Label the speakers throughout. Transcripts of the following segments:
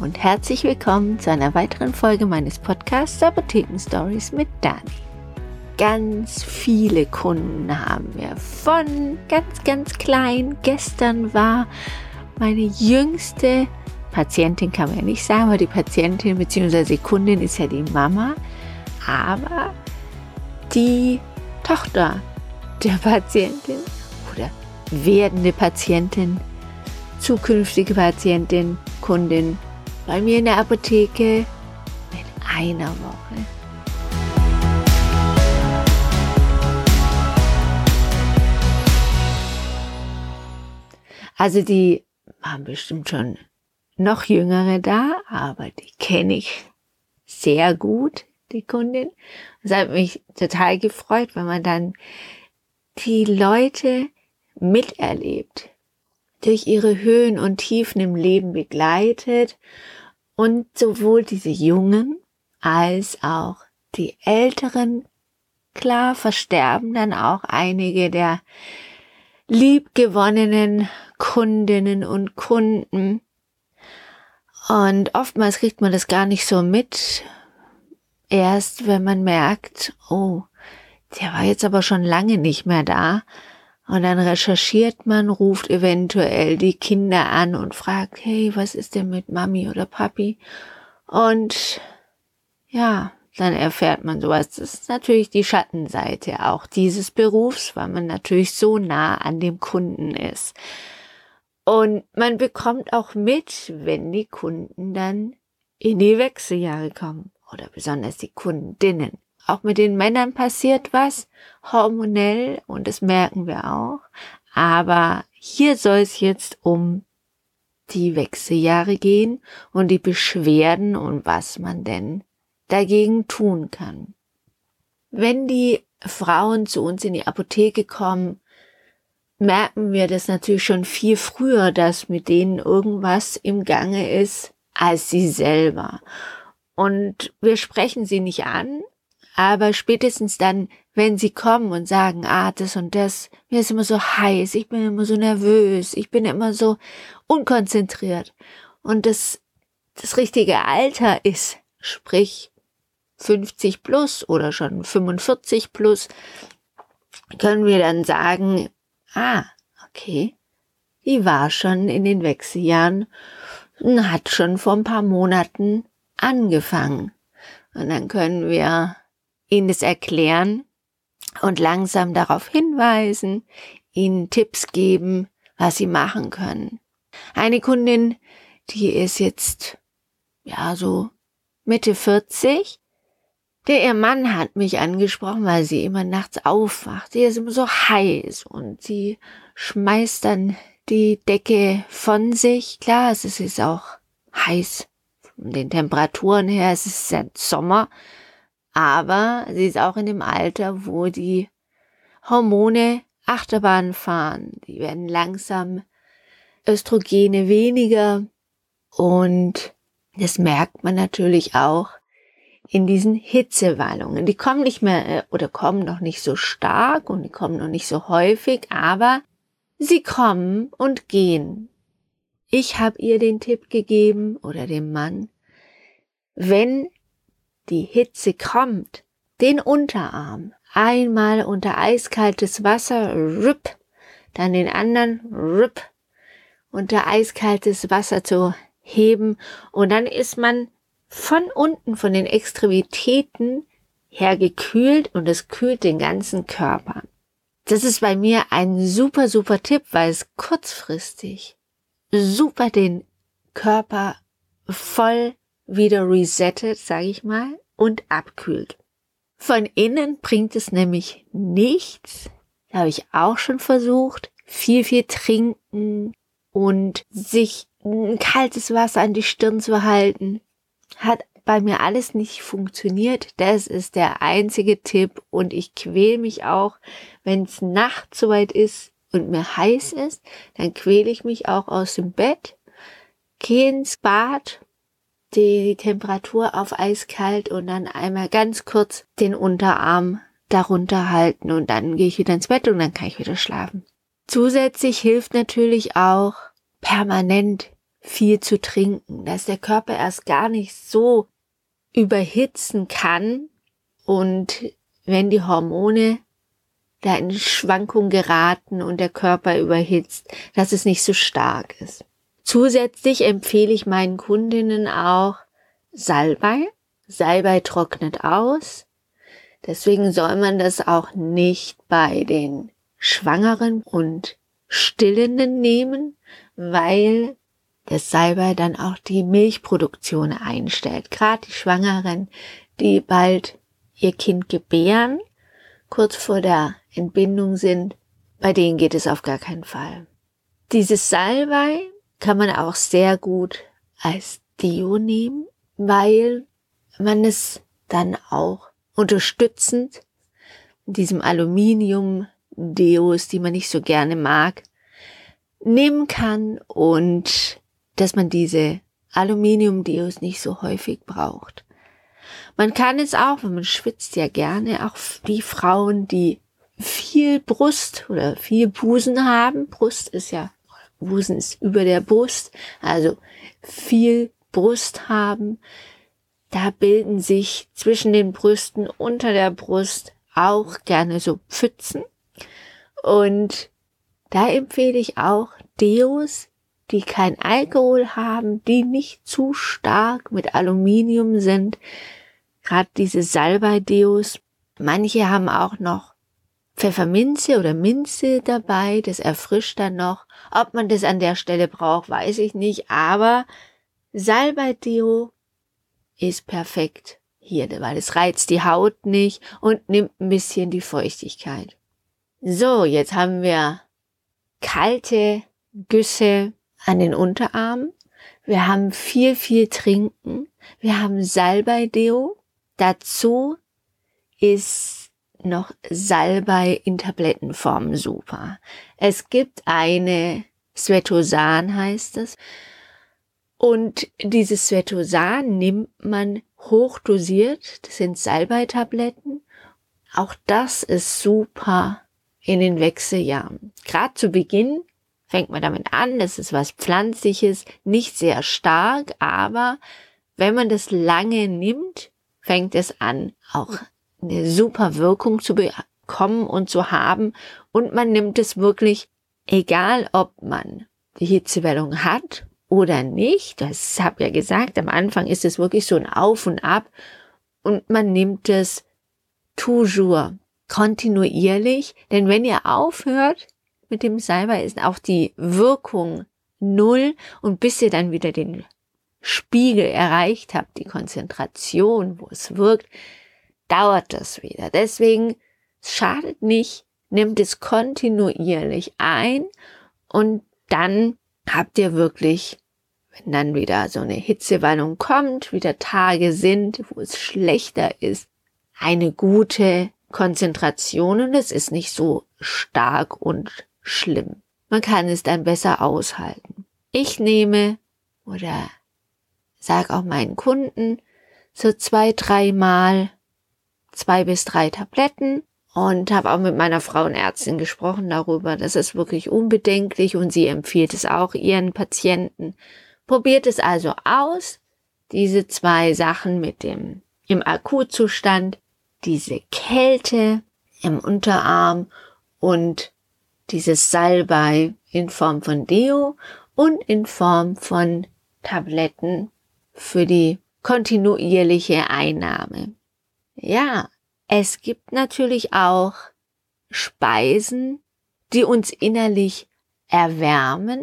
Speaker 1: Und herzlich willkommen zu einer weiteren Folge meines Podcasts Apotheken Stories mit Dani. Ganz viele Kunden haben wir von ganz, ganz klein. Gestern war meine jüngste Patientin, kann man ja nicht sagen, aber die Patientin bzw. Kundin ist ja die Mama, aber die Tochter der Patientin oder werdende Patientin, zukünftige Patientin, Kundin bei mir in der Apotheke in einer Woche. Also die waren bestimmt schon noch jüngere da, aber die kenne ich sehr gut, die Kundin. Es hat mich total gefreut, wenn man dann die Leute miterlebt, durch ihre Höhen und Tiefen im Leben begleitet und sowohl diese Jungen als auch die Älteren, klar versterben dann auch einige der liebgewonnenen Kundinnen und Kunden. Und oftmals kriegt man das gar nicht so mit, erst wenn man merkt, oh, der war jetzt aber schon lange nicht mehr da. Und dann recherchiert man, ruft eventuell die Kinder an und fragt, hey, was ist denn mit Mami oder Papi? Und ja, dann erfährt man sowas. Das ist natürlich die Schattenseite auch dieses Berufs, weil man natürlich so nah an dem Kunden ist. Und man bekommt auch mit, wenn die Kunden dann in die Wechseljahre kommen oder besonders die Kundinnen. Auch mit den Männern passiert was hormonell und das merken wir auch. Aber hier soll es jetzt um die Wechseljahre gehen und die Beschwerden und was man denn dagegen tun kann. Wenn die Frauen zu uns in die Apotheke kommen, merken wir das natürlich schon viel früher, dass mit denen irgendwas im Gange ist als sie selber. Und wir sprechen sie nicht an, aber spätestens dann, wenn sie kommen und sagen, ah, das und das, mir ist immer so heiß, ich bin immer so nervös, ich bin immer so unkonzentriert. Und das, das richtige Alter ist, sprich 50 plus oder schon 45 plus, können wir dann sagen, ah, okay, die war schon in den Wechseljahren und hat schon vor ein paar Monaten angefangen. Und dann können wir ihnen das erklären und langsam darauf hinweisen, ihnen Tipps geben, was sie machen können. Eine Kundin, die ist jetzt, ja, so Mitte 40. Der ihr Mann hat mich angesprochen, weil sie immer nachts aufwacht. Sie ist immer so heiß und sie schmeißt dann die Decke von sich. Klar, es ist auch heiß von den Temperaturen her. Es ist Sommer. Aber sie ist auch in dem Alter, wo die Hormone Achterbahn fahren. Die werden langsam Östrogene weniger und das merkt man natürlich auch in diesen Hitzewallungen. Die kommen nicht mehr äh, oder kommen noch nicht so stark und die kommen noch nicht so häufig, aber sie kommen und gehen. Ich habe ihr den Tipp gegeben oder dem Mann, wenn die Hitze kommt, den Unterarm einmal unter eiskaltes Wasser, rüpp, dann den anderen, rüpp, unter eiskaltes Wasser zu heben und dann ist man von unten, von den Extremitäten her gekühlt und es kühlt den ganzen Körper. Das ist bei mir ein super, super Tipp, weil es kurzfristig super den Körper voll wieder resettet, sage ich mal, und abkühlt. Von innen bringt es nämlich nichts, habe ich auch schon versucht, viel, viel trinken und sich ein kaltes Wasser an die Stirn zu halten. Hat bei mir alles nicht funktioniert. Das ist der einzige Tipp und ich quäle mich auch, wenn es nachts soweit ist und mir heiß ist, dann quäle ich mich auch aus dem Bett, gehe ins Bad die Temperatur auf eiskalt und dann einmal ganz kurz den Unterarm darunter halten und dann gehe ich wieder ins Bett und dann kann ich wieder schlafen. Zusätzlich hilft natürlich auch permanent viel zu trinken, dass der Körper erst gar nicht so überhitzen kann und wenn die Hormone da in Schwankung geraten und der Körper überhitzt, dass es nicht so stark ist. Zusätzlich empfehle ich meinen Kundinnen auch Salbei. Salbei trocknet aus. Deswegen soll man das auch nicht bei den Schwangeren und Stillenden nehmen, weil das Salbei dann auch die Milchproduktion einstellt. Gerade die Schwangeren, die bald ihr Kind gebären, kurz vor der Entbindung sind, bei denen geht es auf gar keinen Fall. Dieses Salbei kann man auch sehr gut als Deo nehmen, weil man es dann auch unterstützend diesem Aluminium Deos, die man nicht so gerne mag, nehmen kann und dass man diese Aluminium Deos nicht so häufig braucht. Man kann es auch, wenn man schwitzt ja gerne, auch die Frauen, die viel Brust oder viel Busen haben. Brust ist ja, Busen ist über der Brust, also viel Brust haben. Da bilden sich zwischen den Brüsten unter der Brust auch gerne so Pfützen. Und da empfehle ich auch Deos, die kein Alkohol haben, die nicht zu stark mit Aluminium sind. Gerade diese Salbei-Deos. Manche haben auch noch Pfefferminze oder Minze dabei, das erfrischt dann noch. Ob man das an der Stelle braucht, weiß ich nicht, aber Salbei-Deo ist perfekt hier, weil es reizt die Haut nicht und nimmt ein bisschen die Feuchtigkeit. So, jetzt haben wir kalte Güsse an den Unterarmen. Wir haben viel, viel Trinken. Wir haben Salbei-Deo. Dazu ist noch Salbei in Tablettenform super. Es gibt eine Svetosan heißt es. Und dieses Svetosan nimmt man hochdosiert. Das sind Salbei-Tabletten. Auch das ist super in den Wechseljahren. Gerade zu Beginn fängt man damit an, das ist was Pflanzliches, nicht sehr stark, aber wenn man das lange nimmt, fängt es an, auch eine super Wirkung zu bekommen und zu haben. Und man nimmt es wirklich, egal ob man die Hitzewellung hat oder nicht, das habe ja gesagt, am Anfang ist es wirklich so ein Auf und Ab. Und man nimmt es toujours, kontinuierlich, denn wenn ihr aufhört, mit dem Salbei ist auch die Wirkung null. Und bis ihr dann wieder den Spiegel erreicht habt, die Konzentration, wo es wirkt, dauert das wieder. Deswegen schadet nicht, nimmt es kontinuierlich ein und dann habt ihr wirklich, wenn dann wieder so eine Hitzewallung kommt, wieder Tage sind, wo es schlechter ist, eine gute Konzentration und es ist nicht so stark und schlimm. Man kann es dann besser aushalten. Ich nehme oder sag auch meinen Kunden so zwei, dreimal zwei bis drei Tabletten und habe auch mit meiner Frauenärztin gesprochen darüber. Das ist wirklich unbedenklich und sie empfiehlt es auch ihren Patienten. Probiert es also aus, diese zwei Sachen mit dem im Akutzustand, diese Kälte im Unterarm und dieses Salbei in Form von Deo und in Form von Tabletten für die kontinuierliche Einnahme. Ja, es gibt natürlich auch Speisen, die uns innerlich erwärmen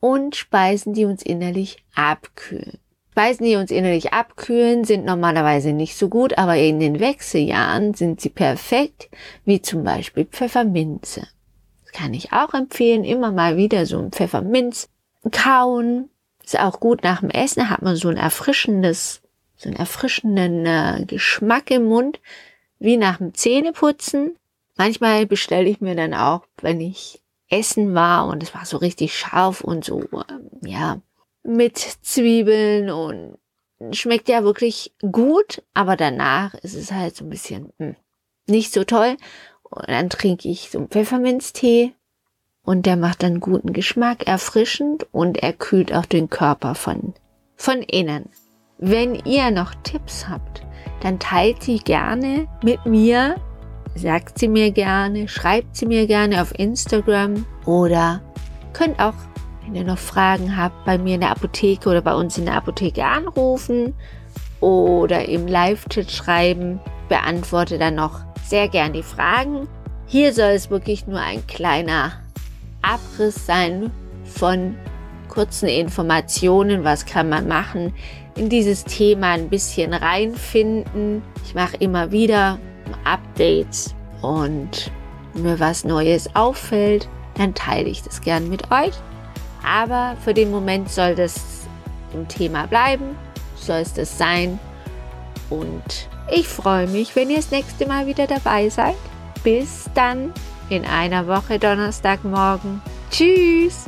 Speaker 1: und Speisen, die uns innerlich abkühlen. Speisen, die uns innerlich abkühlen, sind normalerweise nicht so gut, aber in den Wechseljahren sind sie perfekt, wie zum Beispiel Pfefferminze kann ich auch empfehlen. Immer mal wieder so ein Pfefferminz kauen. Ist auch gut nach dem Essen, hat man so ein erfrischendes, so einen erfrischenden äh, Geschmack im Mund, wie nach dem Zähneputzen. Manchmal bestelle ich mir dann auch, wenn ich essen war und es war so richtig scharf und so, äh, ja, mit Zwiebeln und schmeckt ja wirklich gut, aber danach ist es halt so ein bisschen mh, hm, nicht so toll. Und dann trinke ich so einen Pfefferminztee und der macht dann guten Geschmack, erfrischend und er kühlt auch den Körper von, von innen. Wenn ihr noch Tipps habt, dann teilt sie gerne mit mir, sagt sie mir gerne, schreibt sie mir gerne auf Instagram oder könnt auch, wenn ihr noch Fragen habt, bei mir in der Apotheke oder bei uns in der Apotheke anrufen oder im Live-Chat schreiben. Beantworte dann noch sehr gern die Fragen. Hier soll es wirklich nur ein kleiner Abriss sein von kurzen Informationen, was kann man machen, in dieses Thema ein bisschen reinfinden. Ich mache immer wieder Updates und mir was Neues auffällt, dann teile ich das gern mit euch. Aber für den Moment soll das im Thema bleiben, soll es das sein. Und ich freue mich, wenn ihr das nächste Mal wieder dabei seid. Bis dann in einer Woche Donnerstagmorgen. Tschüss!